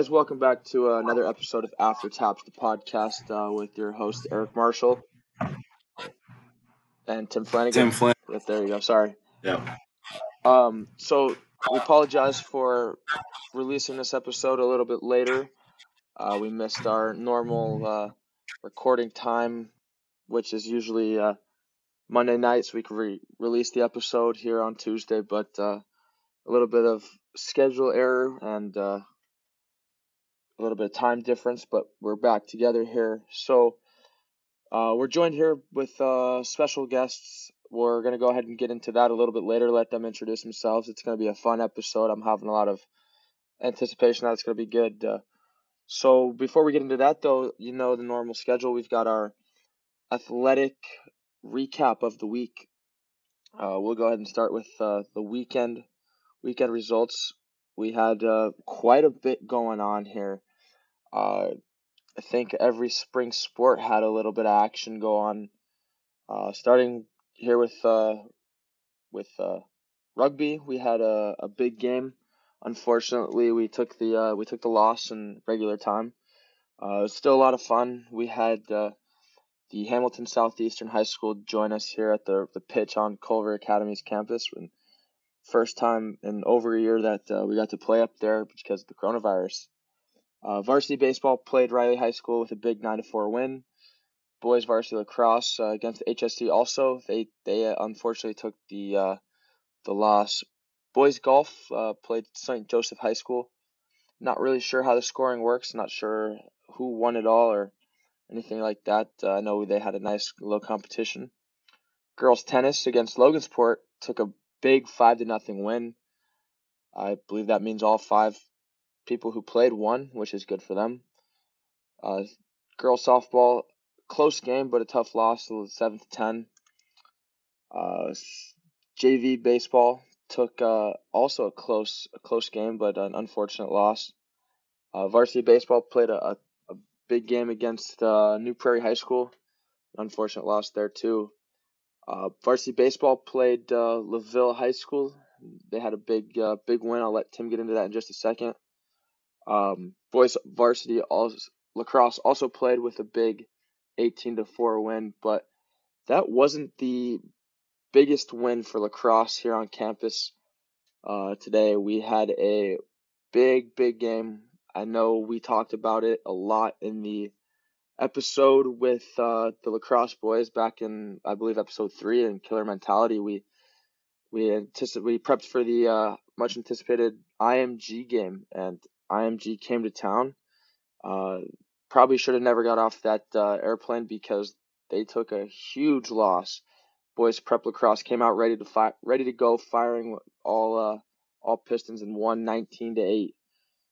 Guys, welcome back to uh, another episode of After Taps, the podcast uh, with your host Eric Marshall and Tim Flanagan. Tim Flynn. Yep, there you go. Sorry. Yeah. Um, so we apologize for releasing this episode a little bit later. Uh, we missed our normal uh, recording time, which is usually uh, Monday nights. We could re- release the episode here on Tuesday, but uh, a little bit of schedule error and uh, a little bit of time difference, but we're back together here. So uh, we're joined here with uh, special guests. We're going to go ahead and get into that a little bit later, let them introduce themselves. It's going to be a fun episode. I'm having a lot of anticipation that it's going to be good. Uh, so before we get into that, though, you know the normal schedule. We've got our athletic recap of the week. Uh, we'll go ahead and start with uh, the weekend weekend results. We had uh, quite a bit going on here. Uh, I think every spring sport had a little bit of action go on. Uh, starting here with uh, with uh, rugby, we had a, a big game. Unfortunately, we took the uh, we took the loss in regular time. Uh, it was still a lot of fun. We had uh, the Hamilton Southeastern High School join us here at the the pitch on Culver Academy's campus. First time in over a year that uh, we got to play up there because of the coronavirus. Uh, varsity baseball played Riley High School with a big nine to four win. Boys varsity lacrosse uh, against HST also they they uh, unfortunately took the uh, the loss. Boys golf uh, played St. Joseph High School. Not really sure how the scoring works. Not sure who won it all or anything like that. Uh, I know they had a nice low competition. Girls tennis against Logansport took a big five to nothing win. I believe that means all five people who played won, which is good for them. Uh, girls softball, close game but a tough loss, seven to ten. Uh, JV baseball took uh, also a close a close game but an unfortunate loss. Uh, varsity baseball played a, a, a big game against uh, New Prairie High School, unfortunate loss there too. Uh, varsity baseball played uh, LaVille High School. They had a big big win. I'll let Tim get into that in just a second. Um, boys varsity also, lacrosse also played with a big 18 to 4 win, but that wasn't the biggest win for lacrosse here on campus uh, today. We had a big, big game. I know we talked about it a lot in the episode with uh, the lacrosse boys back in, I believe, episode three in Killer Mentality. We we anticipate we prepped for the uh, much anticipated IMG game, and IMG came to town. Uh, probably should have never got off that uh, airplane because they took a huge loss. Boys Prep Lacrosse came out ready to fi- ready to go, firing all uh, all pistons and won 19 to eight.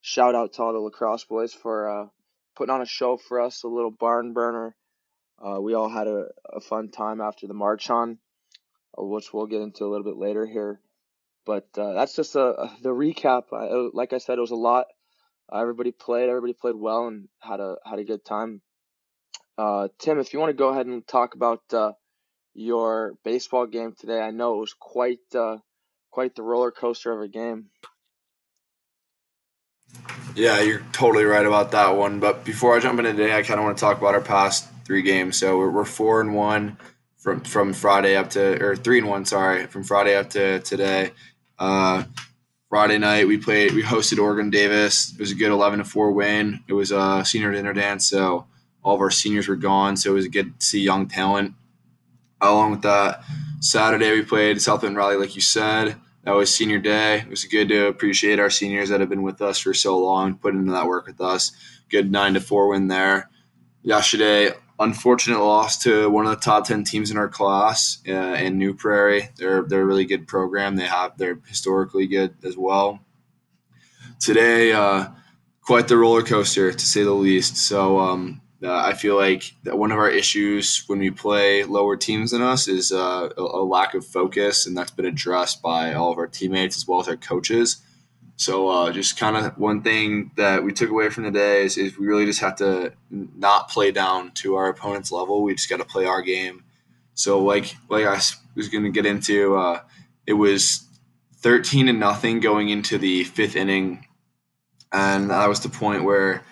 Shout out to all the lacrosse boys for uh, putting on a show for us, a little barn burner. Uh, we all had a, a fun time after the march on, uh, which we'll get into a little bit later here. But that's just a, a the recap. I, like I said, it was a lot everybody played. Everybody played well and had a had a good time. Uh, Tim, if you want to go ahead and talk about uh, your baseball game today, I know it was quite uh, quite the roller coaster of a game. Yeah, you're totally right about that one. But before I jump into today, I kind of want to talk about our past three games. So we're, we're four and one from from Friday up to or three and one, sorry, from Friday up to today. Uh, Friday night we played we hosted Oregon Davis. It was a good eleven to four win. It was a senior dinner dance, so all of our seniors were gone, so it was good to see young talent. Along with that, Saturday we played South Bend Riley, like you said. That was senior day. It was good to appreciate our seniors that have been with us for so long, put into that work with us. Good nine to four win there. Yesterday, unfortunate loss to one of the top 10 teams in our class uh, in New Prairie. They're, they're a really good program. They have, they're historically good as well. Today, uh, quite the roller coaster to say the least. So, um, uh, I feel like that one of our issues when we play lower teams than us is uh, a, a lack of focus, and that's been addressed by all of our teammates as well as our coaches. So uh, just kind of one thing that we took away from the day is, is, we really just have to not play down to our opponent's level. We just got to play our game. So like like I was going to get into, uh, it was thirteen to nothing going into the fifth inning and that was the point where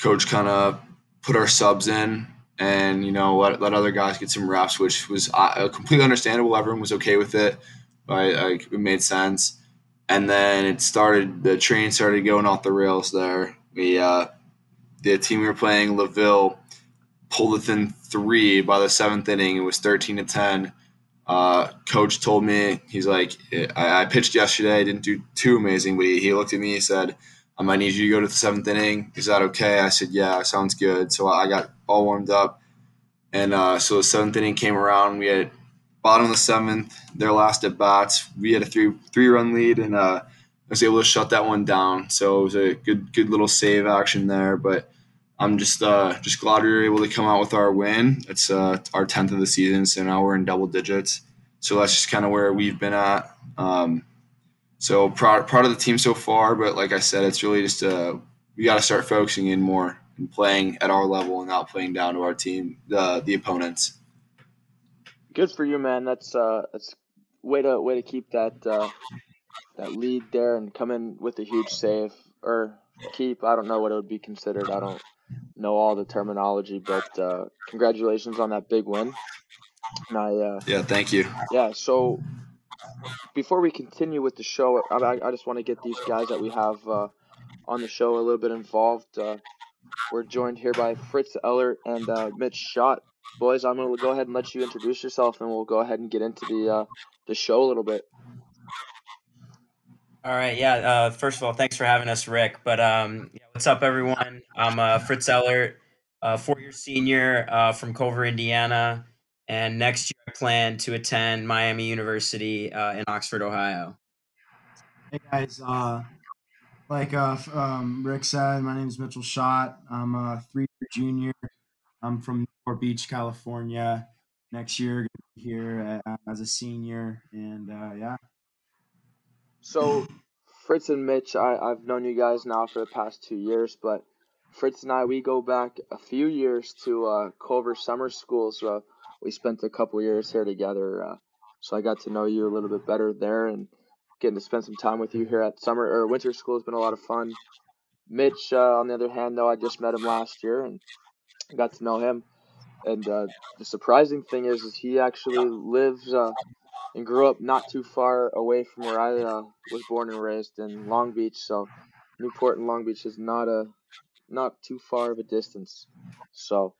coach kind of put our subs in and you know let, let other guys get some reps, which was uh, completely understandable. Everyone was okay with it. It made sense. And then it started. The train started going off the rails. There, we uh, the team we were playing, Laville, pulled within three by the seventh inning. It was thirteen to ten. Uh, coach told me he's like, I, I pitched yesterday. I didn't do too amazing, but he, he looked at me. He said, I might need you to go to the seventh inning. Is that okay? I said, Yeah, sounds good. So I got all warmed up. And uh, so the seventh inning came around. We had bottom of the seventh, their last at bats. We had a three three run lead, and uh, I was able to shut that one down. So it was a good good little save action there. But I'm just uh, just glad we were able to come out with our win. It's uh, our tenth of the season, so now we're in double digits. So that's just kind of where we've been at. Um, so proud proud of the team so far, but like I said, it's really just uh, we got to start focusing in more and playing at our level and not playing down to our team, the the opponents. Good for you, man. That's uh, that's way to way to keep that uh, that lead there and come in with a huge save or keep. I don't know what it would be considered. I don't know all the terminology, but uh, congratulations on that big win. And I, uh, yeah, thank you. Yeah, so before we continue with the show, I, I just want to get these guys that we have uh, on the show a little bit involved. Uh, we're joined here by Fritz Eller and uh, Mitch Schott boys, I'm going to go ahead and let you introduce yourself, and we'll go ahead and get into the uh, the show a little bit. All right, yeah. Uh, first of all, thanks for having us, Rick. But um, yeah, what's up, everyone? I'm uh, Fritz Ellert, a four-year senior uh, from Culver, Indiana, and next year I plan to attend Miami University uh, in Oxford, Ohio. Hey guys, uh, like uh, um, Rick said, my name is Mitchell Schott. I'm a three-year junior I'm from Newport Beach, California. Next year, here uh, as a senior, and uh, yeah. So, Fritz and Mitch, I, I've known you guys now for the past two years, but Fritz and I, we go back a few years to uh, Culver Summer School. So we spent a couple years here together. Uh, so I got to know you a little bit better there, and getting to spend some time with you here at summer or winter school has been a lot of fun. Mitch, uh, on the other hand, though, I just met him last year, and got to know him. And uh, the surprising thing is, is he actually lives uh, and grew up not too far away from where I uh, was born and raised in Long Beach. So Newport and Long Beach is not a not too far of a distance. So,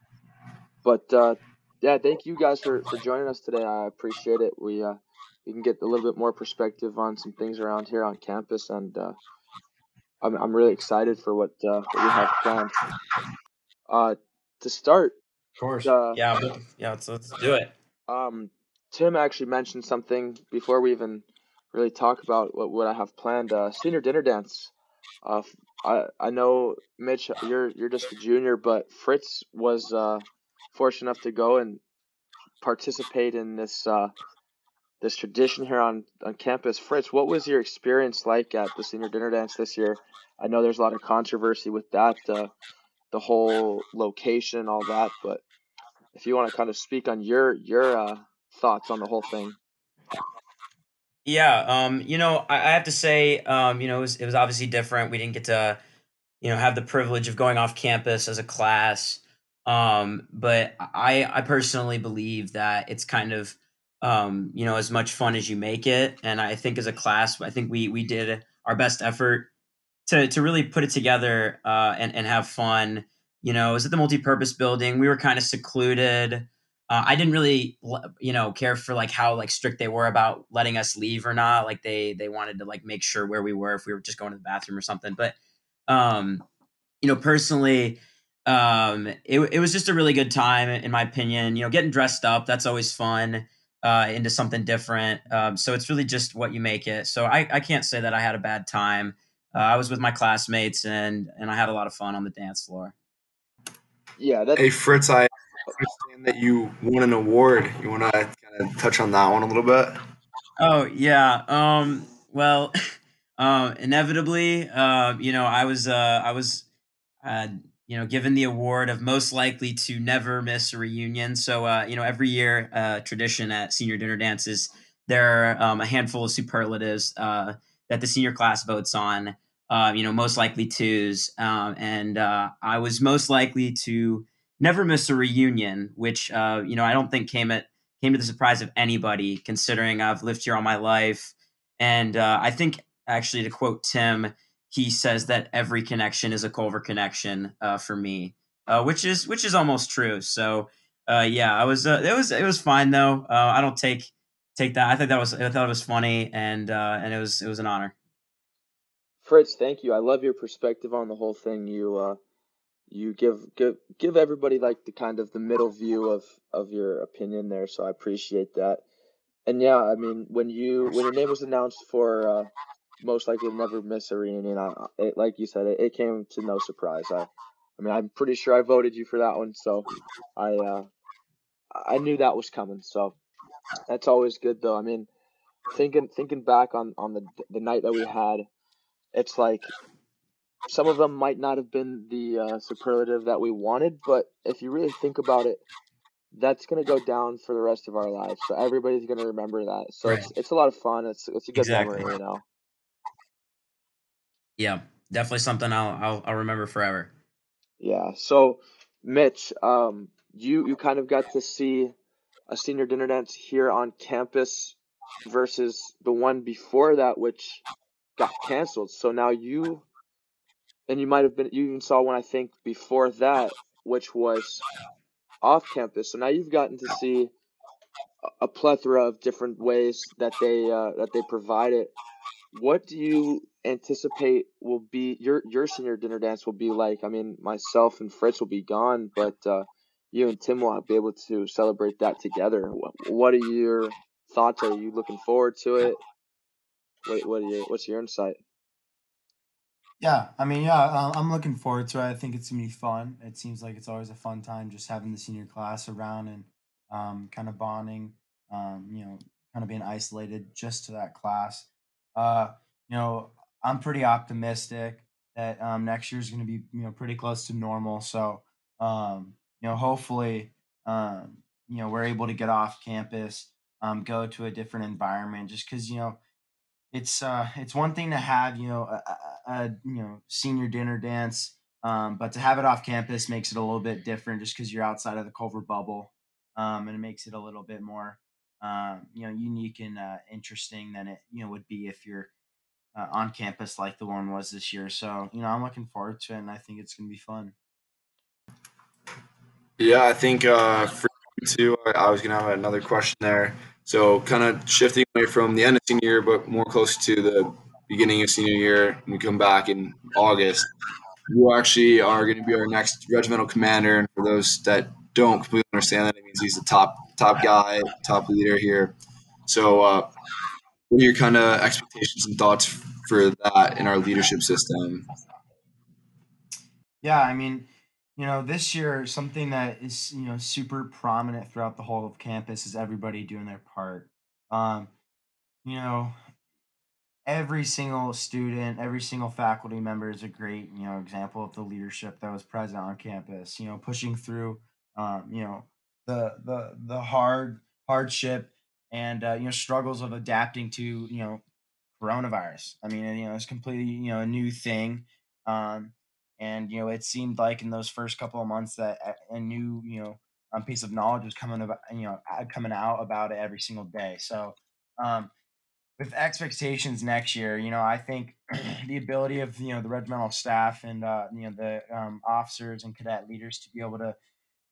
but uh, yeah, thank you guys for, for joining us today. I appreciate it. We uh, we can get a little bit more perspective on some things around here on campus, and uh, I'm I'm really excited for what, uh, what we have planned. Uh, to start. Of course. Uh, yeah, yeah. Let's let's do it. Um, Tim actually mentioned something before we even really talk about what, what I have planned. Uh, senior dinner dance. Uh, I I know Mitch, you're you're just a junior, but Fritz was uh, fortunate enough to go and participate in this uh, this tradition here on, on campus. Fritz, what was your experience like at the senior dinner dance this year? I know there's a lot of controversy with that. Uh, the whole location, all that. But if you want to kind of speak on your your uh, thoughts on the whole thing. Yeah, um, you know, I, I have to say, um, you know, it was, it was obviously different. We didn't get to, you know, have the privilege of going off campus as a class. Um, but I, I personally believe that it's kind of, um, you know, as much fun as you make it. And I think as a class, I think we we did our best effort to to really put it together uh, and and have fun. You know, it was at the multi-purpose building. We were kind of secluded. Uh, I didn't really, you know, care for like how like strict they were about letting us leave or not. Like they they wanted to like make sure where we were if we were just going to the bathroom or something. But, um, you know, personally, um, it it was just a really good time in my opinion. You know, getting dressed up that's always fun uh, into something different. Um, so it's really just what you make it. So I I can't say that I had a bad time uh, I was with my classmates and and I had a lot of fun on the dance floor. Yeah. That's- hey Fritz, I understand that you won an award. You want to kind of touch on that one a little bit? Oh yeah. Um. Well, uh, inevitably, uh, you know, I was uh, I was, uh, you know, given the award of most likely to never miss a reunion. So, uh, you know, every year, uh, tradition at senior dinner dances, there are um, a handful of superlatives uh, that the senior class votes on. Uh, you know, most likely twos, um, and uh, I was most likely to never miss a reunion, which uh, you know I don't think came at came to the surprise of anybody, considering I've lived here all my life, and uh, I think actually to quote Tim, he says that every connection is a Culver connection uh, for me, which is which is almost true. So yeah, I was it was it was fine though. I don't take take that. I think that was I thought it was funny and and it was it was an honor. Fritz, thank you. I love your perspective on the whole thing. You uh, you give give give everybody like the kind of the middle view of of your opinion there, so I appreciate that. And yeah, I mean, when you when your name was announced for uh, most likely never miss a reunion, I it, like you said, it, it came to no surprise. I I mean, I'm pretty sure I voted you for that one, so I uh, I knew that was coming. So that's always good, though. I mean, thinking thinking back on on the the night that we had it's like some of them might not have been the uh, superlative that we wanted, but if you really think about it, that's gonna go down for the rest of our lives. So everybody's gonna remember that. So right. it's it's a lot of fun. It's it's a good exactly. memory, you know. Yeah, definitely something I'll I'll, I'll remember forever. Yeah. So, Mitch, um, you you kind of got to see a senior dinner dance here on campus versus the one before that, which got canceled. So now you, and you might have been, you even saw one I think before that, which was off campus. So now you've gotten to see a plethora of different ways that they uh, that they provide it. What do you anticipate will be your your senior dinner dance will be like? I mean, myself and Fritz will be gone, but uh, you and Tim will be able to celebrate that together. What, what are your thoughts? Are you looking forward to it? What what your what's your insight? Yeah, I mean, yeah, um, I'm looking forward to it. I think it's gonna be fun. It seems like it's always a fun time just having the senior class around and um, kind of bonding. Um, you know, kind of being isolated just to that class. Uh, you know, I'm pretty optimistic that um, next year is going to be you know pretty close to normal. So, um, you know, hopefully, um, you know, we're able to get off campus, um, go to a different environment, just because you know it's uh it's one thing to have you know a, a, you know senior dinner dance um, but to have it off campus makes it a little bit different just because you're outside of the culver bubble um, and it makes it a little bit more um, you know unique and uh, interesting than it you know would be if you're uh, on campus like the one was this year. So you know i'm looking forward to it and i think it's to be fun. Yeah i think uh, for too i was to have another question there so kind of shifting away from the end of senior year, but more close to the beginning of senior year. When we come back in August, you actually are going to be our next regimental commander. And for those that don't completely understand that, it means he's the top top guy, top leader here. So, uh, what are your kind of expectations and thoughts for that in our leadership system? Yeah, I mean, you know, this year something that is you know super prominent throughout the whole of campus is everybody doing their part. Um, you know, every single student, every single faculty member is a great you know example of the leadership that was present on campus. You know, pushing through, um, you know, the the the hard hardship and uh, you know struggles of adapting to you know coronavirus. I mean, you know, it's completely you know a new thing. Um, and you know it seemed like in those first couple of months that a new you know um, piece of knowledge was coming about you know coming out about it every single day. So um, with expectations next year you know i think the ability of you know the regimental staff and uh, you know the um, officers and cadet leaders to be able to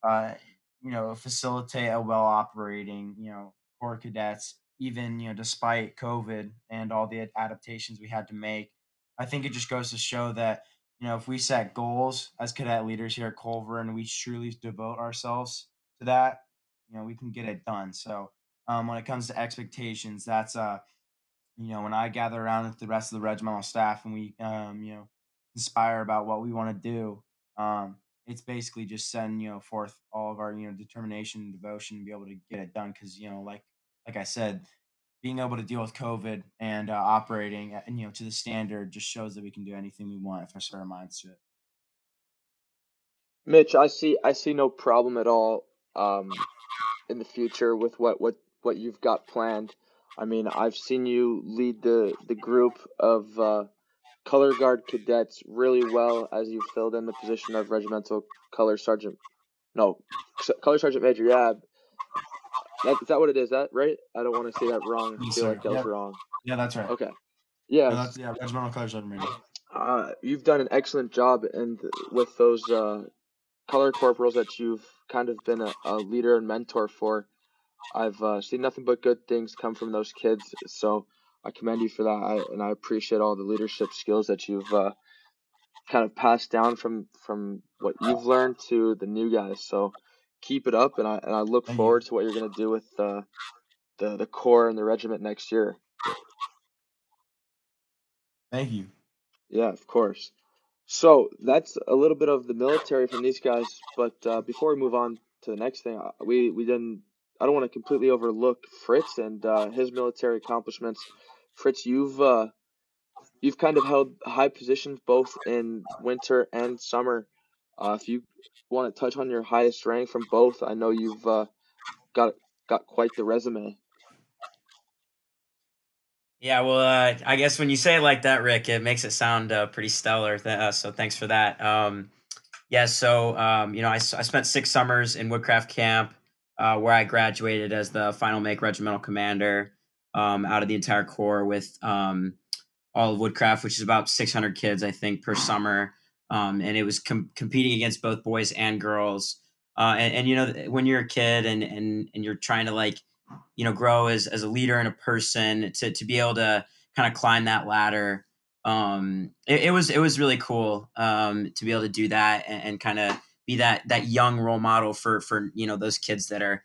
uh, you know facilitate a well operating you know corps cadets even you know despite covid and all the adaptations we had to make i think it just goes to show that you know, if we set goals as cadet leaders here at Culver and we truly devote ourselves to that, you know, we can get it done. So um, when it comes to expectations, that's uh, you know, when I gather around with the rest of the regimental staff and we um, you know, inspire about what we want to do, um, it's basically just sending you know forth all of our you know determination and devotion to be able to get it done. Because you know, like like I said, being able to deal with COVID and uh, operating, at, you know, to the standard just shows that we can do anything we want if we set our minds to it. Mitch, I see, I see no problem at all um, in the future with what, what, what you've got planned. I mean, I've seen you lead the the group of uh, color guard cadets really well as you filled in the position of regimental color sergeant. No, color sergeant major. Yeah, that, is that what it is? That right? I don't want to say that wrong. I Yes, feel like Yeah. wrong. Yeah, that's right. Okay. Yeah, Yeah. that's yeah. Regimental color sergeant major. Uh, you've done an excellent job, and with those uh, color corporals that you've kind of been a, a leader and mentor for, I've uh, seen nothing but good things come from those kids. So I commend you for that, I, and I appreciate all the leadership skills that you've uh, kind of passed down from from what you've learned to the new guys. So keep it up, and I and I look Thank you. forward to what you're gonna do with uh, the the corps and the regiment next year. Thank you. Yeah, of course. So that's a little bit of the military from these guys. But uh, before we move on to the next thing, uh, we we didn't. I don't want to completely overlook Fritz and uh, his military accomplishments. Fritz, you've uh, you've kind of held high positions both in winter and summer. Uh, if you want to touch on your highest rank from both, I know you've uh, got got quite the resume. Yeah, well, uh, I guess when you say it like that, Rick, it makes it sound uh, pretty stellar. Th- uh, so thanks for that. Um, yeah, so um, you know, I, I spent six summers in Woodcraft Camp, uh, where I graduated as the final make regimental commander um, out of the entire corps with um, all of Woodcraft, which is about 600 kids, I think, per summer. Um, and it was com- competing against both boys and girls. Uh, and, and you know, when you're a kid and and and you're trying to like you know grow as as a leader and a person to to be able to kind of climb that ladder um it, it was it was really cool um to be able to do that and, and kind of be that that young role model for for you know those kids that are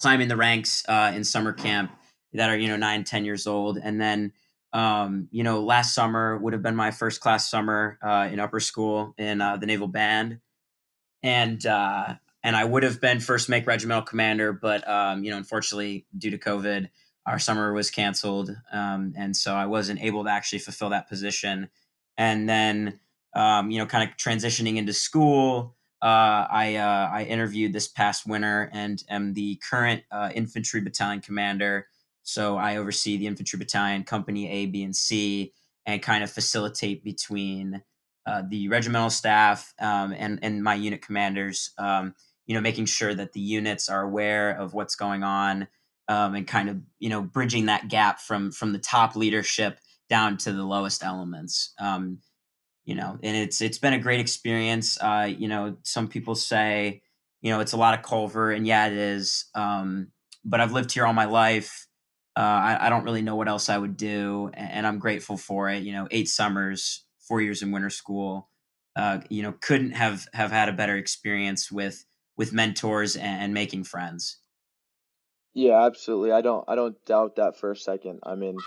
climbing the ranks uh in summer camp that are you know nine ten years old and then um you know last summer would have been my first class summer uh in upper school in uh, the naval band and uh and I would have been first make regimental commander, but um, you know, unfortunately, due to COVID, our summer was canceled, um, and so I wasn't able to actually fulfill that position. And then, um, you know, kind of transitioning into school, uh, I uh, I interviewed this past winter and am the current uh, infantry battalion commander. So I oversee the infantry battalion, company A, B, and C, and kind of facilitate between uh, the regimental staff um, and and my unit commanders. Um, you know, making sure that the units are aware of what's going on, um, and kind of you know bridging that gap from from the top leadership down to the lowest elements. Um, you know, and it's it's been a great experience. Uh, you know, some people say, you know, it's a lot of Culver, and yeah, it is. Um, but I've lived here all my life. Uh, I, I don't really know what else I would do, and, and I'm grateful for it. You know, eight summers, four years in winter school. Uh, you know, couldn't have have had a better experience with with mentors and, and making friends. Yeah, absolutely. I don't I don't doubt that for a second. I mean,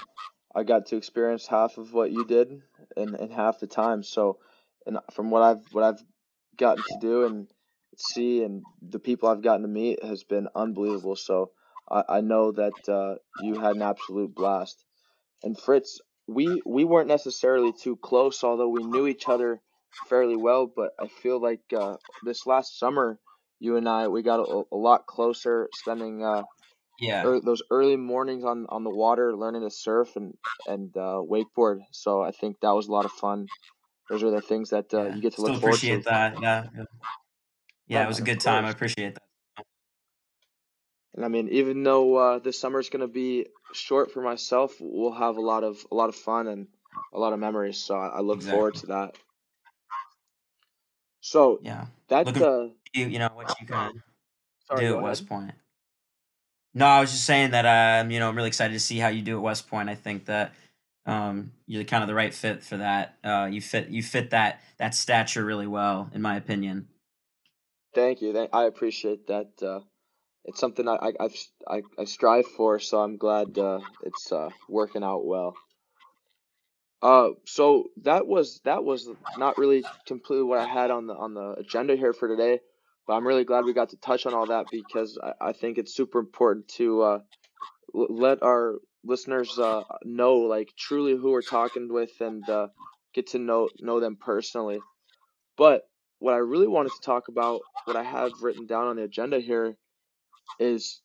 I got to experience half of what you did in, in half the time. So, and from what I've what I've gotten to do and see and the people I've gotten to meet has been unbelievable. So I, I know that uh, you had an absolute blast. And Fritz, we we weren't necessarily too close, although we knew each other fairly well. But I feel like uh, this last summer, you and I we got a, a lot closer, spending uh, Yeah, ear those early mornings on on the water, learning to surf and and uh, wakeboard. So I think that was a lot of fun. Those are the things that uh, yeah. you get to Still look forward to. appreciate that. Yeah, yeah. Yeah, it was a good time. I appreciate that. And I mean, even though uh, this is gonna be short for myself, we'll have a lot of a lot of fun and a lot of memories. So I, I look forward to that. So Yeah. that Looking uh, you, you know what you can sorry, do at West. Point. No, I was just saying that um, you know, I'm really excited to see how you do at West Point. I think that um, you're kind of the right fit for that. Uh, you fit you fit that that stature really well, in my opinion. Thank you. Thank, I appreciate that. Uh, it's something I, I I've I, I strive for. So I'm glad uh, it's uh, working out well. Uh, so that was that was not really completely what I had on the on the agenda here for today, but I'm really glad we got to touch on all that because I, I think it's super important to uh, l- let our listeners uh, know like truly who we're talking with and uh, get to know know them personally. But what I really wanted to talk about, what I have written down on the agenda here, is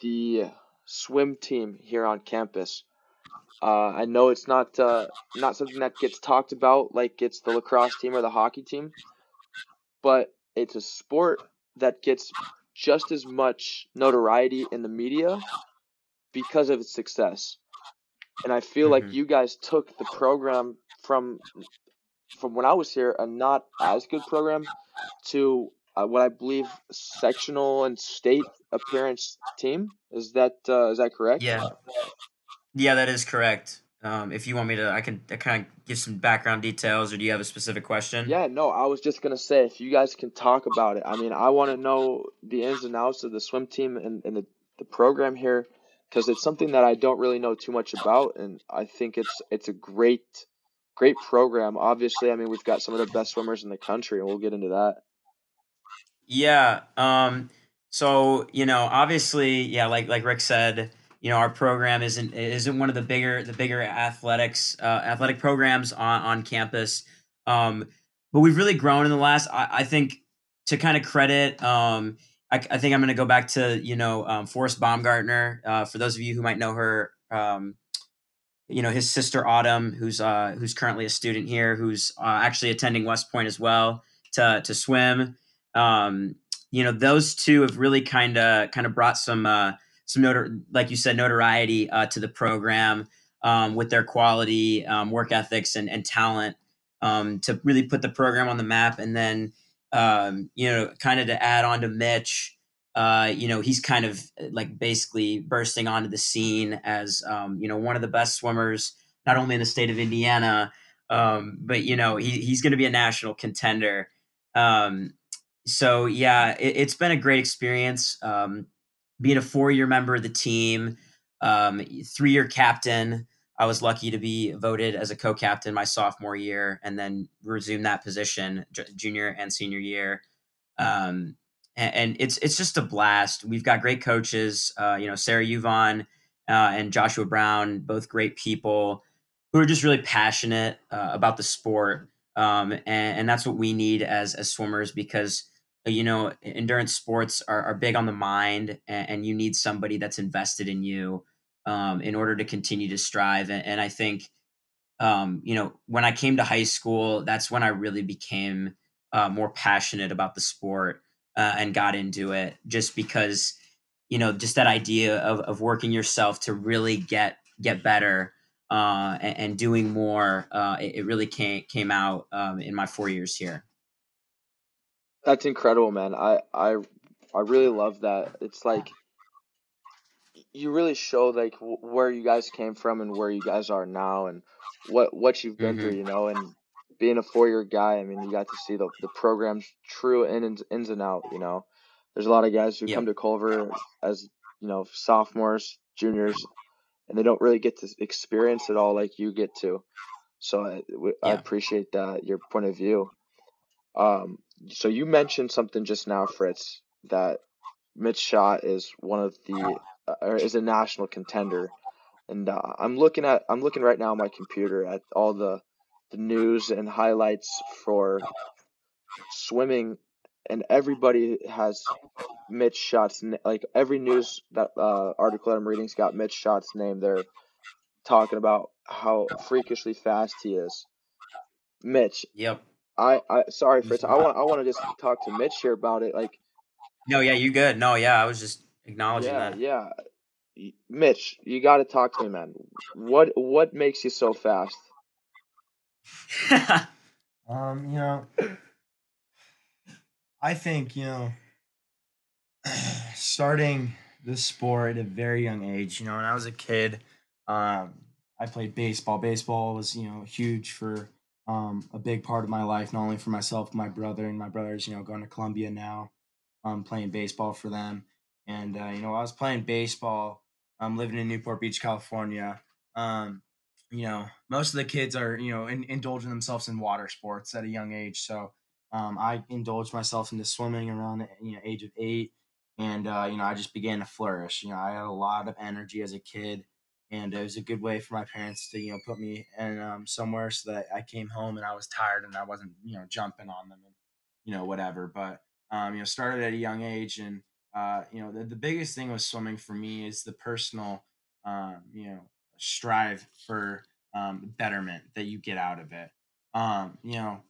the swim team here on campus. Uh, I know it's not uh, not something that gets talked about like it's the lacrosse team or the hockey team, but it's a sport that gets just as much notoriety in the media because of its success. And I feel like Mhm. you guys took the program from from when I was here, a not as good program, to uh, what I believe sectional and state appearance team. Is that uh, is that correct? Yeah, yeah, that is correct. Um, if you want me to, I can I kind of give some background details, or do you have a specific question? Yeah, no, I was just gonna say if you guys can talk about it. I mean, I want to know the ins and outs of the swim team and, and the, the program here because it's something that I don't really know too much about, and I think it's it's a great great program. Obviously, I mean we've got some of the best swimmers in the country, and we'll get into that. Yeah. Um, so you know, obviously, yeah, like like Rick said, you know, our program isn't isn't one of the bigger the bigger athletics uh, athletic programs on on campus. Um, but we've really grown in the last. I, I think to kind of credit. Um, I, I think I'm going to go back to you know um, Forrest Baumgartner. Uh, for those of you who might know her, um, you know his sister Autumn, who's uh, who's currently a student here, who's uh, actually attending West Point as well to to swim. Um, you know, those two have really kind of kind of brought some uh, some notor- like you said notoriety uh, to the program um, with their quality, um, work ethics, and and talent um, to really put the program on the map. And then um, you know, kind of to add on to Mitch. Uh, you know, he's kind of like basically bursting onto the scene as um, you know one of the best swimmers, not only in the state of Indiana, um, but you know he, he's going to be a national contender. Um, so yeah, it, it's been a great experience. Um, being a four-year member of the team, um, three-year captain. I was lucky to be voted as a co-captain my sophomore year, and then resume that position junior and senior year. Um, and, and it's it's just a blast. We've got great coaches. Uh, you know, Sarah Yuvon uh, and Joshua Brown, both great people who are just really passionate uh, about the sport. Um, and, and that's what we need as as swimmers because you know endurance sports are, are big on the mind and, and you need somebody that's invested in you um, in order to continue to strive. And, and i think um, you know when i came to high school that's when i really became uh, more passionate about the sport uh, and got into it just because you know just that idea of, of working yourself to really get get better uh, and, and doing more uh, it, it really came came out um, in my four years here That's incredible, man. I I I really love that. It's like you really show like w- where you guys came from and where you guys are now and what what you've been through, hmm you know, and being a four-year guy, I mean, you got to see the the program's true in and ins and out, you know. There's a lot of guys who come to Culver as, you know, sophomores, juniors, and they don't really get to experience it all like you get to. So I, w- I yeah appreciate that, your point of view. Um, so you mentioned something just now, Fritz, that Mitch Schott is one of the uh, or is a national contender, and uh, I'm looking at I'm looking right now on my computer at all the the news and highlights for swimming, and everybody has Mitch Schott's na- like every news that uh, article that I'm reading's got Mitch Schott's name. They're talking about how freakishly fast he is. Mitch, yep I I sorry Fritz, I want I want to just talk to Mitch here about it. Like, no yeah you good no yeah i was just acknowledging yeah, that yeah. Mitch, you got to talk to me, man. What what makes you so fast? Um, you know, I think, you know, starting this sport at a very young age, you know, when I was a kid, um, I played baseball. Baseball was, you know, huge for um, a big part of my life, not only for myself, my brother and my brother's, you know, going to Columbia now, um, playing baseball for them. And, uh, you know, I was playing baseball, um, living in Newport Beach, California. Um, you know, most of the kids are, you know, in, indulging themselves in water sports at a young age. So um, I indulged myself into swimming around the you know, age of eight. And, uh, you know, I just began to flourish. You know, I had a lot of energy as a kid. And it was a good way for my parents to, you know, put me in um, somewhere so that I came home and I was tired and I wasn't, you know, jumping on them and, you know, whatever. But, um, you know, started at a young age. And, uh, you know, the, the biggest thing with swimming for me is the personal, um, you know, strive for um, betterment that you get out of it. Um, you know,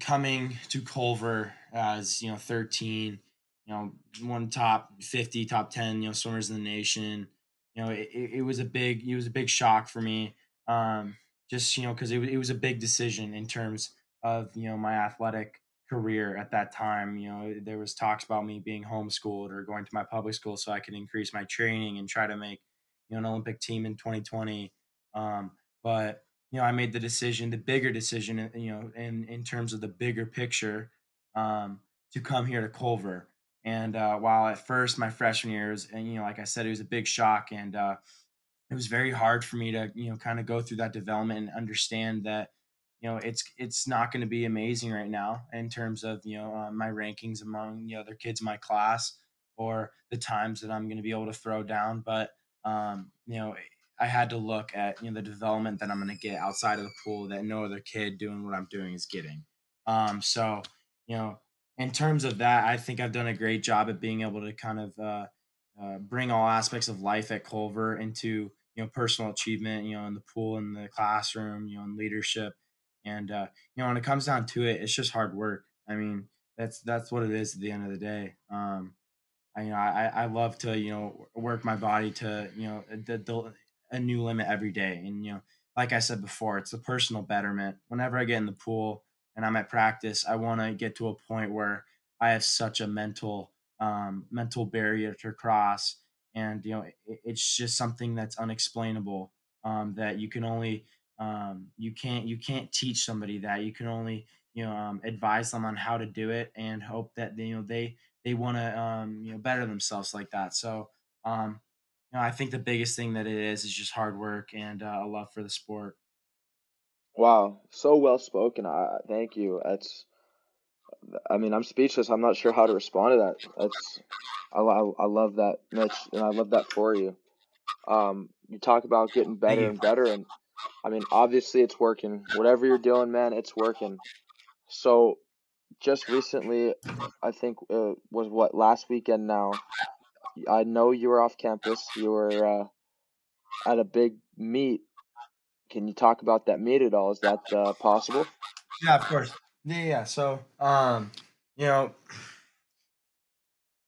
coming to Culver as you know 13, you know one top 50, top 10, you know swimmers in the nation. You know, it, it was a big it was a big shock for me. Um, just you know because it, it was a big decision in terms of you know my athletic career at that time. You know, there was talks about me being homeschooled or going to my public school so I could increase my training and try to make you know an Olympic team in 2020. Um, but you know, I made the decision, the bigger decision, uh, you know, in in terms of the bigger picture, um, to come here to Culver. And uh, while at first my freshman year was, and you know, like I said, it was a big shock, and uh, it was very hard for me to you know kind of go through that development and understand that you know it's it's not going to be amazing right now in terms of you know uh, my rankings among the other kids in my class or the times that I'm going to be able to throw down but um, you know I had to look at you know the development that I'm going to get outside of the pool that no other kid doing what I'm doing is getting um, so you know in terms of that I think I've done a great job at being able to kind of uh, uh, bring all aspects of life at Culver into you know personal achievement you know in the pool in the classroom you know in leadership and uh, you know, when it comes down to it, it's just hard work. I mean, that's that's what it is at the end of the day. Um, I you know I I love to you know work my body to you know the, the, a new limit every day, and you know, like I said before, it's a personal betterment. Whenever I get in the pool and I'm at practice, I want to get to a point where I have such a mental um, mental barrier to cross, and you know, it, it's just something that's unexplainable um, that you can only um, you can't you can't teach somebody that you can only you know um, advise them on how to do it and hope that you know they they want to um, you know better themselves like that so um, you know i think the biggest thing that it is is just hard work and uh, a love for the sport wow so well spoken I, thank you that's i mean i'm speechless i'm not sure how to respond to that that's i, I, I love that mitch and i love that for you um, you talk about getting better and better and I mean, obviously it's working. Whatever you're doing, man, it's working. So, just recently, I think it was what last weekend now. I know you were off campus. You were uh, at a big meet. Can you talk about that meet at all? Is that uh, possible? Yeah, of course. Yeah, yeah. So, um, you know,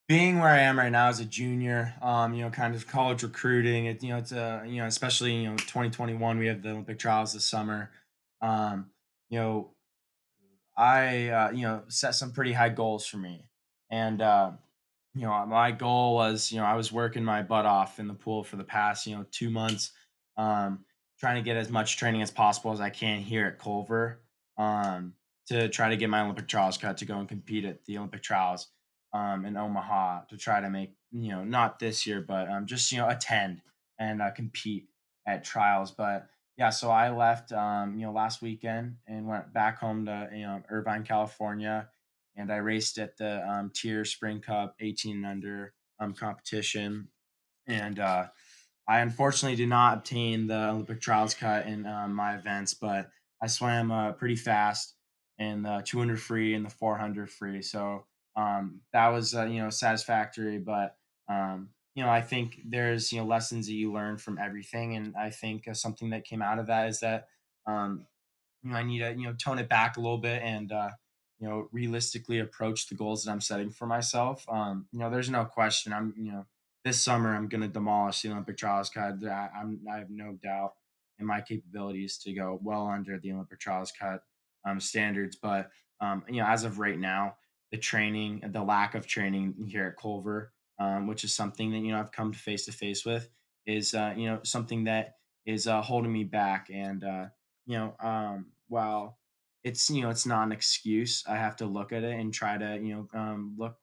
being where I am right now as a junior, um, you know, kind of college recruiting, it, you know, it's a, you know, especially, you know, 2021, we have the Olympic trials this summer. Um, you know, I, uh, you know, set some pretty high goals for me. And, uh, you know, my goal was, you know, I was working my butt off in the pool for the past, you know, two months, um, trying to get as much training as possible as I can here at Culver, um, to try to get my Olympic trials cut to go and compete at the Olympic trials um, in Omaha to try to make you know not this year, but um, just you know attend and uh, compete at trials. But yeah, so I left um, you know last weekend and went back home to you know Irvine, California, and I raced at the um, TYR Spring Cup 18 and under um, competition, and uh, I unfortunately did not obtain the Olympic trials cut in um, my events, but I swam uh, pretty fast in the 200 free and the 400 free. So um, that was uh, you know satisfactory. But um, you know, I think there's you know lessons that you learn from everything, and I think uh, something that came out of that is that um, you know I need to you know tone it back a little bit and uh, you know realistically approach the goals that I'm setting for myself. Um, you know, there's no question. I'm you know this summer I'm going to demolish the Olympic trials cut. I, I'm I have no doubt in my capabilities to go well under the Olympic trials cut um, standards. But um, you know, as of right now, the training, the lack of training here at Culver, um, which is something that you know I've come to face to face with, is uh, you know something that is uh, holding me back. And uh, you know, um, while it's you know it's not an excuse, I have to look at it and try to you know um, look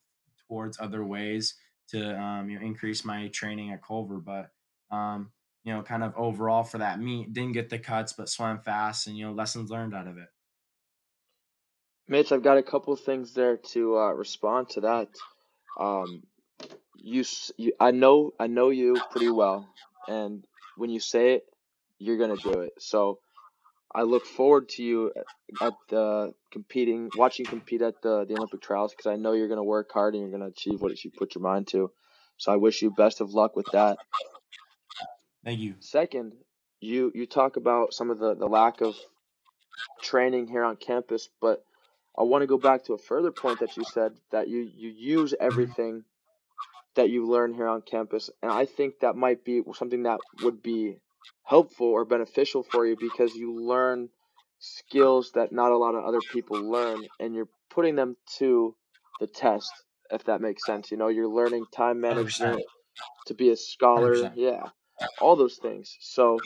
towards other ways to um, you know increase my training at Culver. But um, you know, kind of overall for that meet, didn't get the cuts, but swam fast, and you know lessons learned out of it. Mitch, I've got a couple things there to uh, respond to that. Um, you, you, I know, I know you pretty well, and when you say it, you're gonna do it. So, I look forward to you at the competing, watching compete at the the Olympic trials because I know you're gonna work hard and you're gonna achieve what you put your mind to. So I wish you best of luck with that. Thank you. Second, you you talk about some of the, the lack of training here on campus, but I want to go back to a further point that you said that you, you use everything that you learn here on campus. And I think that might be something that would be helpful or beneficial for you because you learn skills that not a lot of other people learn and you're putting them to the test, if that makes sense. You know, you're learning time management 100%. to be a scholar. 100%. Yeah. All those things. So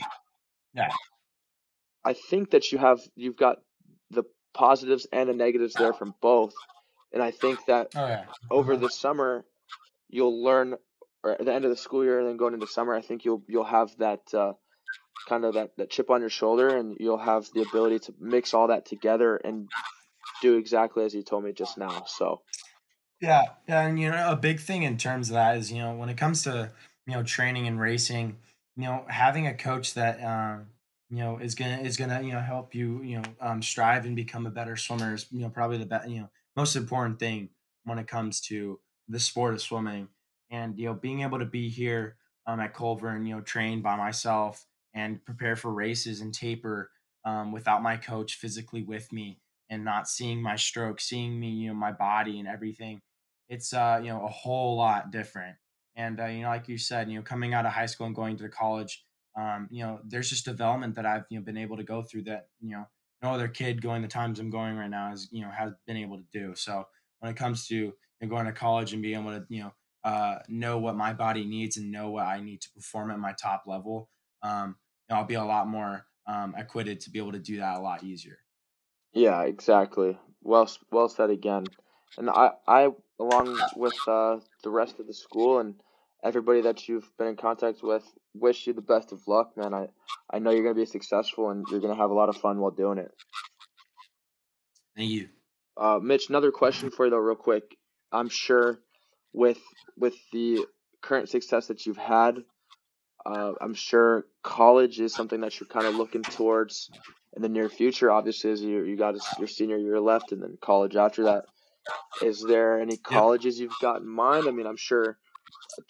yeah. I think that you have you've got the positives and the negatives there from both. And I think that oh, yeah. over the summer you'll learn or at the end of the school year and then going into summer, I think you'll you'll have that uh, kind of that, that chip on your shoulder and you'll have the ability to mix all that together and do exactly as you told me just now. So yeah, and you know a big thing in terms of that is you know when it comes to you know training and racing, you know having a coach that um, you know is gonna is gonna you know help you you know um, strive and become a better swimmer is you know probably the best you know most important thing when it comes to the sport of swimming and you know being able to be here um, at Culver and you know train by myself and prepare for races and taper um, without my coach physically with me and not seeing my stroke, seeing me you know my body and everything, it's uh you know a whole lot different. And uh, you know like you said, you know coming out of high school and going to college um, you know, there's just development that I've you know been able to go through that you know no other kid going the times I'm going right now has you know has been able to do. So when it comes to you know, going to college and being able to you know uh, know what my body needs and know what I need to perform at my top level, um, I'll be a lot more um, acquitted to be able to do that a lot easier. Yeah, exactly. Well, well said again. And I, I along with uh, the rest of the school and everybody that you've been in contact with, wish you the best of luck, man. I, I know you're going to be successful and you're going to have a lot of fun while doing it. Thank you. Uh, Mitch, another question for you though, real quick. I'm sure with with the current success that you've had, uh, I'm sure college is something that you're kind of looking towards in the near future. Obviously, as you you got your senior year left, and then college after that. Is there any colleges you've got in mind? I mean, I'm sure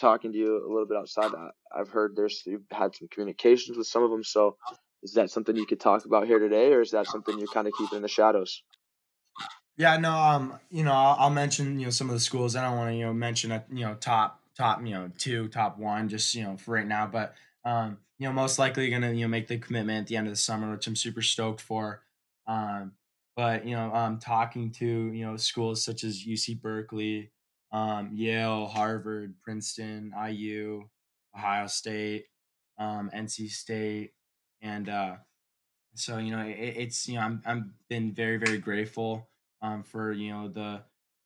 talking to you a little bit outside, I've heard there's you've had some communications with some of them. So, is that something you could talk about here today, or is that something you're kind of keeping in the shadows? Yeah, no, um, you know, I'll, I'll mention you know some of the schools. I don't want to you know mention a you know top top you know two top one just you know for right now, but um, you know most likely gonna you know make the commitment at the end of the summer, which I'm super stoked for. Um, but you know, um, talking to you know schools such as UC Berkeley, um, Yale, Harvard, Princeton, IU, Ohio State, um, NC State, and uh, so you know it, it's you know I'm I'm been very very grateful um, for you know the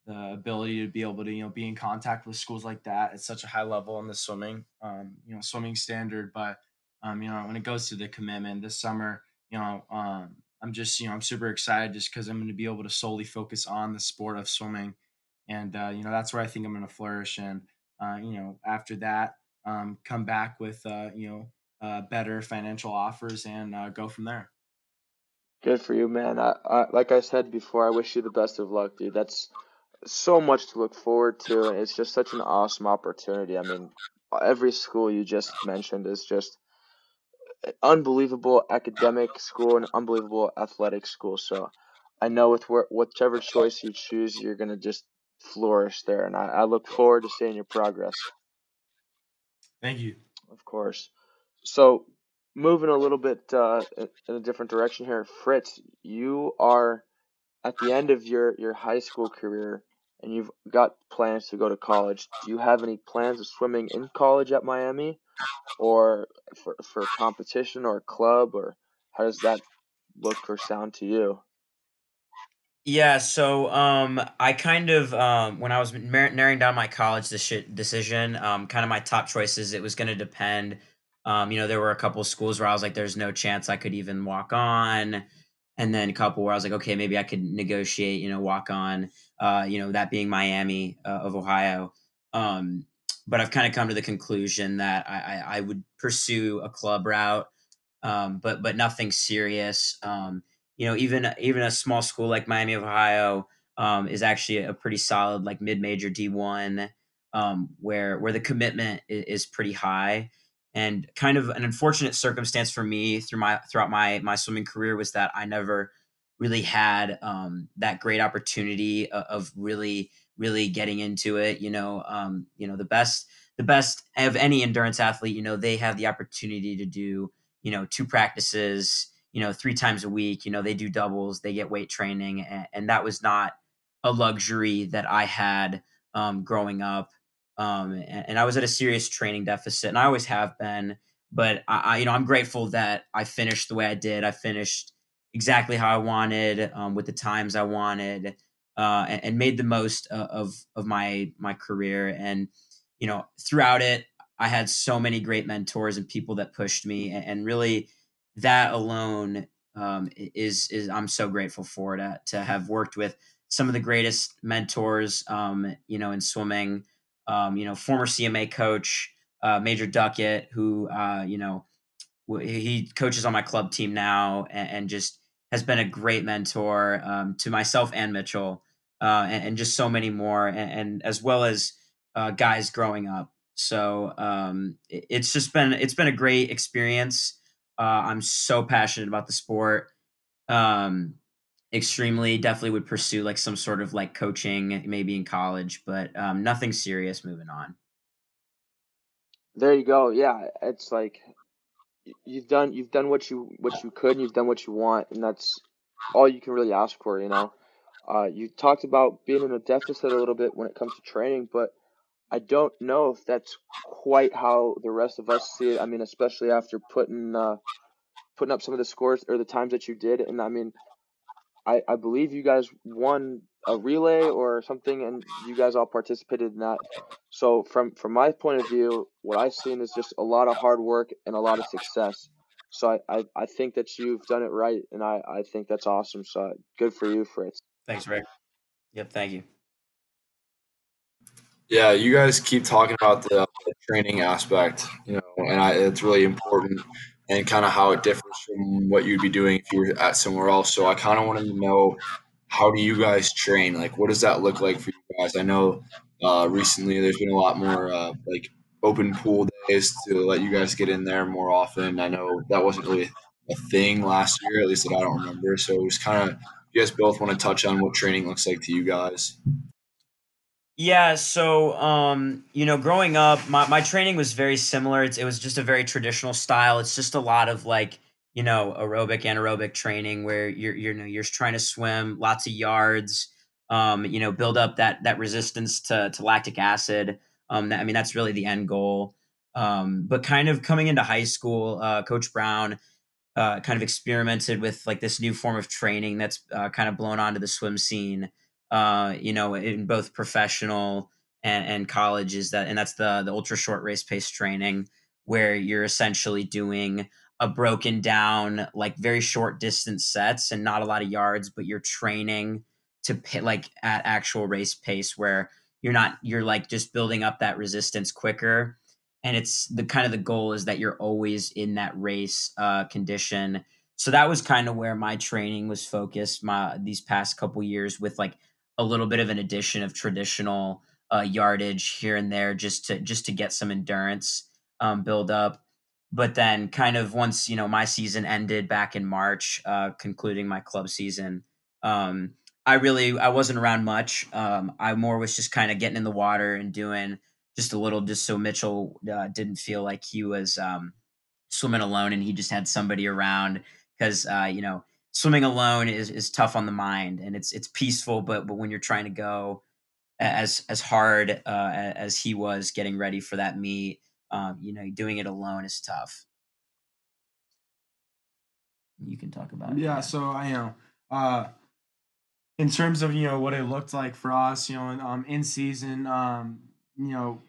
the ability to be able to you know be in contact with schools like that at such a high level in the swimming um, you know swimming standard, but um, you know when it goes to the commitment this summer, you know um, I'm just you know I'm super excited just because I'm going to be able to solely focus on the sport of swimming and uh, you know that's where I think I'm going to flourish. And uh, you know, after that, um, come back with uh, you know uh, better financial offers and uh, go from there. Good for you, man. I, I, like I said before, I wish you the best of luck, dude. That's so much to look forward to, and it's just such an awesome opportunity. I mean, every school you just mentioned is just unbelievable academic school and unbelievable athletic school. So I know with where, whichever choice you choose, you're gonna just flourish there, and I, I look forward to seeing your progress. Thank you. Of course. So, moving a little bit uh, in a different direction here, Fritz, you are at the end of your, your high school career and you've got plans to go to college. Do you have any plans of swimming in college at Miami or for, for competition or club, or how does that look or sound to you? Yeah, so um, I kind of um, when I was narrowing down my college decision, um, kind of my top choices, it was going to depend. Um, you know, there were a couple schools where I was like, "There's no chance I could even walk on," and then a couple where I was like, "Okay, maybe I could negotiate." You know, walk on. Uh, you know, that being Miami uh, of Ohio. Um, but I've kind of come to the conclusion that I, I, I would pursue a club route, um, but but nothing serious. Um, you know, even even a small school like Miami of Ohio um, is actually a pretty solid like mid major D one, um, where where the commitment is, is, pretty high, and kind of an unfortunate circumstance for me through my throughout my my swimming career was that I never really had um, that great opportunity of, of, really really getting into it. You know, um, you know the best the best of any endurance athlete. You know, they have the opportunity to do you know two practices you know three times a week. You know, they do doubles, they get weight training, and, and that was not a luxury that I had um, growing up. Um, and, and, I was at a serious training deficit, and I always have been. But I, I, you know, I'm grateful that I finished the way I did. I finished exactly how I wanted, um, with the times I wanted, uh, and, and, made the most of of my my career. And you know, throughout it, I had so many great mentors and people that pushed me, and, and really, that alone um, is is I'm so grateful for to to have worked with some of the greatest mentors, um, you know, in swimming um, you know, former CMA coach, uh, Major Duckett, who, uh, you know, he coaches on my club team now and, and just has been a great mentor um, to myself and Mitchell, uh, and, and, just so many more, and, and as well as uh, guys growing up. So um, it, it's just been it's been a great experience. Uh, I'm so passionate about the sport. Um, extremely definitely would pursue like some sort of like coaching maybe in college but um, nothing serious moving on. There you go. Yeah it's like you've done you've done what you what you could and you've done what you want and that's all you can really ask for you know? Uh, you talked about being in a deficit a little bit when it comes to training but i don't know if that's quite how the rest of us see it. I mean especially after putting uh, putting up some of the scores or the times that you did and i mean I, I believe you guys won a relay or something, and you guys all participated in that. So from from my point of view, what I've seen is just a lot of hard work and a lot of success. So I, I, I think that you've done it right, and I, I think that's awesome. So good for you, Fritz. Thanks, Rick. Yep, thank you. Yeah, you guys keep talking about the, the training aspect, you know, and I, it's really important and kind of how it differs from what you'd be doing if you were at somewhere else. So I kind of wanted to know how do you guys train? Like, what does that look like for you guys? I know uh, recently there's been a lot more uh, like open pool days to let you guys get in there more often. I know that wasn't really a thing last year, at least that I don't remember. So it was kind of you guys both want to touch on what training looks like to you guys. Yeah, so um, you know, growing up, my, my training was very similar. It's, it was just a very traditional style. It's just a lot of like, you know, aerobic, anaerobic training where you're you're you know, you're trying to swim lots of yards, um, you know, build up that that resistance to to lactic acid. Um, that, I mean, that's really the end goal. Um, but kind of coming into high school, uh, Coach Brown uh, kind of experimented with like this new form of training that's uh, kind of blown onto the swim scene uh, you know, in both professional and, and college is that, and that's the the ultra short race pace training where you're essentially doing a broken down like very short distance sets and not a lot of yards, but you're training to pit like at actual race pace where you're not you're like just building up that resistance quicker. And it's the kind of the goal is that you're always in that race uh, condition. So that was kind of where my training was focused my these past couple years with like a little bit of an addition of traditional uh, yardage here and there just to just to get some endurance um, build up. But then, kind of once you know my season ended back in March, uh, concluding my club season, um, I really I wasn't around much. Um, I more was just kind of getting in the water and doing just a little, just so Mitchell uh, didn't feel like he was um, swimming alone and he just had somebody around because uh, you know swimming alone is is tough on the mind and it's it's peaceful but but when you're trying to go as as hard uh, as he was getting ready for that meet um, you know doing it alone is tough. You can talk about it. yeah, so i you know uh in terms of you know what it looked like for us you know in, um in season um you know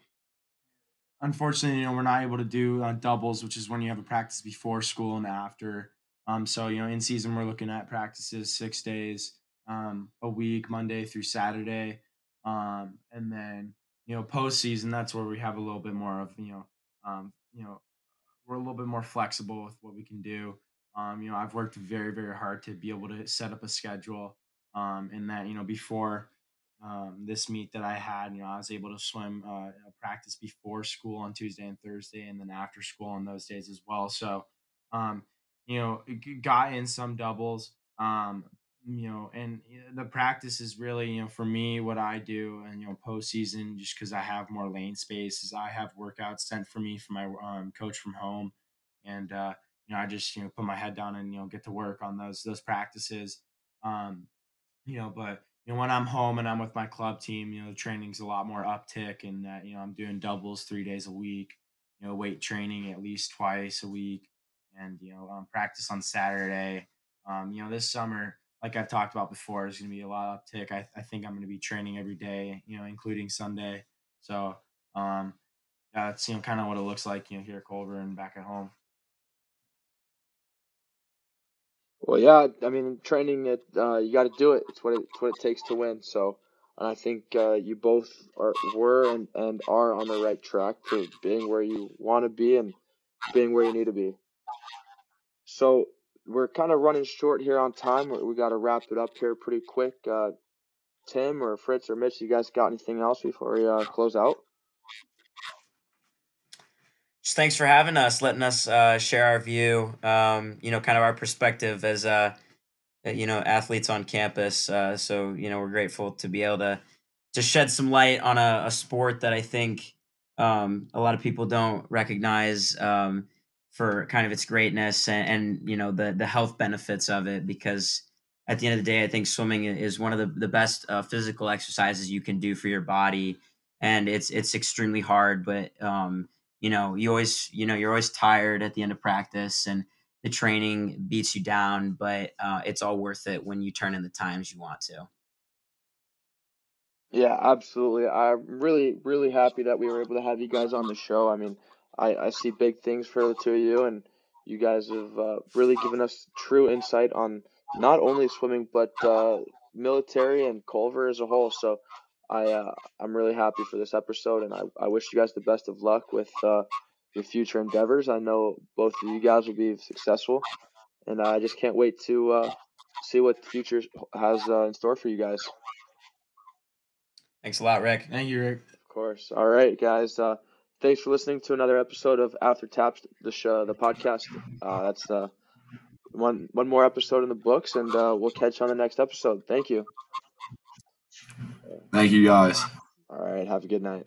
unfortunately you know we're not able to do uh, doubles which is when you have a practice before school and after um, so you know, in season we're looking at practices six days um, a week, Monday through Saturday, um, and then you know postseason that's where we have a little bit more of you know um, you know we're a little bit more flexible with what we can do. Um, you know, I've worked very very hard to be able to set up a schedule, um, and that you know before um, this meet that I had, you know, I was able to swim uh, practice before school on Tuesday and Thursday, and then after school on those days as well. So, um, you know, got in some doubles, um, you know, and the practice is really, you know, for me, what I do, and you know, postseason, just because I have more lane space, is I have workouts sent for me from my um, coach from home, and uh, you know, I just you know put my head down and you know get to work on those those practices, um, you know, but you know, when I'm home and I'm with my club team, you know, the training's a lot more uptick and that, you know, I'm doing doubles three days a week, you know, weight training at least twice a week and, you know, um, practice on Saturday. Um, you know, this summer, like I've talked about before, is going to be a lot of uptick. I, I think I'm going to be training every day, you know, including Sunday. So, um, that's, you know, kind of what it looks like, you know, here at Culver and back at home. Well, yeah, I mean, training it, uh, you got to do it. It's what it, it's what it takes to win. So, and I think uh, you both are were and, and are on the right track to being where you want to be and being where you need to be. So we're kind of running short here on time. We, we got to wrap it up here pretty quick. Uh, Tim or Fritz or Mitch, you guys got anything else before we uh, close out? just thanks for having us, letting us uh, share our view. Um, you know, kind of our perspective as uh, uh, you know athletes on campus. Uh, so you know, we're grateful to be able to to shed some light on a, a sport that I think um, a lot of people don't recognize um, for kind of its greatness and, and you know the the health benefits of it. Because at the end of the day, I think swimming is one of the the best uh, physical exercises you can do for your body, and it's it's extremely hard, but um, you know you always you know you're always tired at the end of practice and the training beats you down but uh, it's all worth it when you turn in the times you want to. Yeah absolutely. I'm really really happy that we were able to have you guys on the show. I mean i, I see big things for the two of you and you guys have uh, really given us true insight on not only swimming but uh, military and culver as a whole so I uh, I'm really happy for this episode, and I, I wish you guys the best of luck with uh, your future endeavors. I know both of you guys will be successful, and I just can't wait to uh, see what the future has uh, in store for you guys. Thanks a lot, Rick. Thank you, Rick. Of course. All right, guys. Uh, thanks for listening to another episode of After Taps, the show, the podcast. Uh, that's the one one more episode in the books, and we'll catch you on the next episode. Thank you. Thank you, guys. All right. Have a good night.